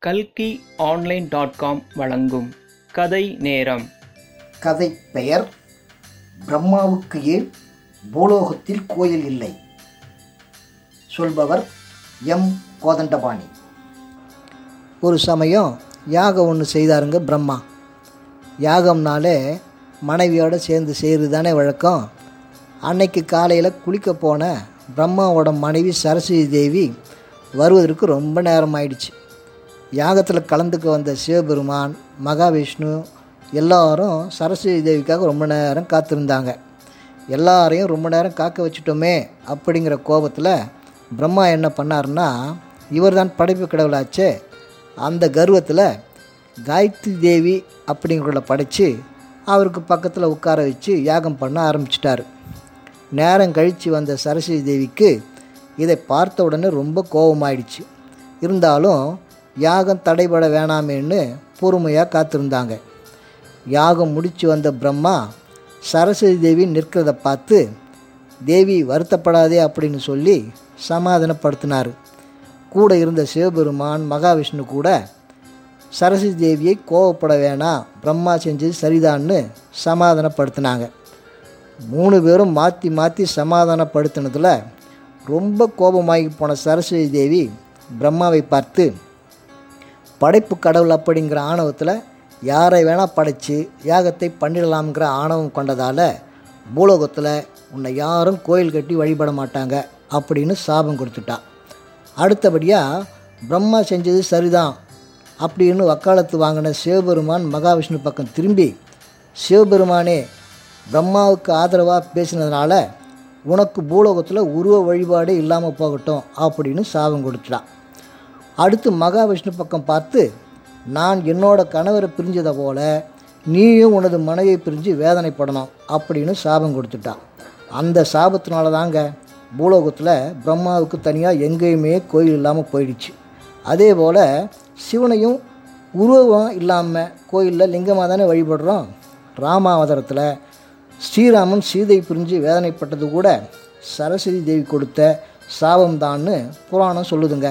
கல்கி online dot com வழங்கும் கதை நேரம். கதை பெயர் பிரம்மாவுக்கு ஏன் பூலோகத்தில் கோயில் இல்லை? சொல்பவர் எம். கோதண்டபாணி. ஒரு சமயம் யாகம் ஒன்று செய்தாருங்க பிரம்மா. யாகம்னாலே மனைவியோடு சேர்ந்து செய்கிறது தானே வழக்கம். அன்னைக்கு காலையில் குளிக்க போன பிரம்மாவோட மனைவி சரஸ்வதி தேவி வருவதற்கு ரொம்ப நேரம் ஆயிடுச்சு யாகத்தில் கலந்துக்க வந்த சிவபெருமான் மகாவிஷ்ணு எல்லாரும் சரஸ்வதி தேவிக்காக ரொம்ப நேரம் காத்திருந்தாங்க. எல்லாரையும் ரொம்ப நேரம் காக்க வச்சுட்டோமே அப்படிங்கிற கோபத்தில் பிரம்மா என்ன பண்ணாருன்னா இவர் தான் படைப்பு கடவுளாச்சே அந்த கர்வத்தில் காயத்ரி தேவி அப்படிங்கிறவங்கள படைத்து அவருக்கு பக்கத்தில் உட்கார வச்சு யாகம் பண்ண ஆரம்பிச்சிட்டாரு. நேரம் கழித்து வந்த சரஸ்வதி தேவிக்கு இதை பார்த்த உடனே ரொம்ப கோபமாயிடுச்சு. இருந்தாலும் யாகம் தடைபட வேணாமேன்னு பொறுமையாக காத்திருந்தாங்க. யாகம் முடித்து வந்த பிரம்மா சரஸ்வதி தேவி நிற்கிறத பார்த்து தேவி வருத்தப்படாதே அப்படின்னு சொல்லி சமாதானப்படுத்தினார். கூட இருந்த சிவபெருமான் மகாவிஷ்ணு கூட சரஸ்வதி தேவியை கோவப்பட வேணாம் பிரம்மா செஞ்சது சரிதான்னு சமாதானப்படுத்தினாங்க. மூணு பேரும் மாற்றி மாற்றி சமாதானப்படுத்தினதில் ரொம்ப கோபமாகி போன சரஸ்வதி தேவி பிரம்மாவை பார்த்து படைப்பு கடவுள் அப்படிங்கிற ஆணவத்தில் யாரை வேணால் படைத்து யாகத்தை பண்ணிடலாம்ங்கிற ஆணவம் கொண்டதால் பூலோகத்தில் உன்னை யாரும் கோயில் கட்டி வழிபட மாட்டாங்க அப்படின்னு சாபம் கொடுத்துட்டா. அடுத்தபடியாக பிரம்மா செஞ்சது சரிதான் அப்படின்னு வக்காலத்து வாங்கின சிவபெருமான் மகாவிஷ்ணு பக்கம் திரும்பி சிவபெருமானே பிரம்மாவுக்கு ஆதரவாக பேசினதுனால உனக்கு பூலோகத்தில் உருவ வழிபாடு இல்லாமல் போகட்டும் அப்படின்னு சாபம் கொடுத்துட்டான் அடுத்து மகாவிஷ்ணு பக்கம் பார்த்து நான் என்னோட கணவரை பிரிஞ்சதை போல நீயும் உனது மனைவியை பிரிஞ்சு வேதனைப்படணும் அப்படின்னு சாபம் கொடுத்துட்டான் அந்த சாபத்தினால தாங்க பூலோகத்தில் பிரம்மாவுக்கு தனியாக எங்கேயுமே கோயில் இல்லாமல் போயிடுச்சு. அதே போல் சிவனையும் உருவம் இல்லாமல் கோயிலில் லிங்கமாக தானே வழிபடுறோம். ராமாவதாரத்தில் ஸ்ரீராமன் சீதை பிரிஞ்சு வேதனைப்பட்டது கூட சரஸ்வதி தேவி கொடுத்த சாபம்தான்னு புராணம் சொல்லுதுங்க.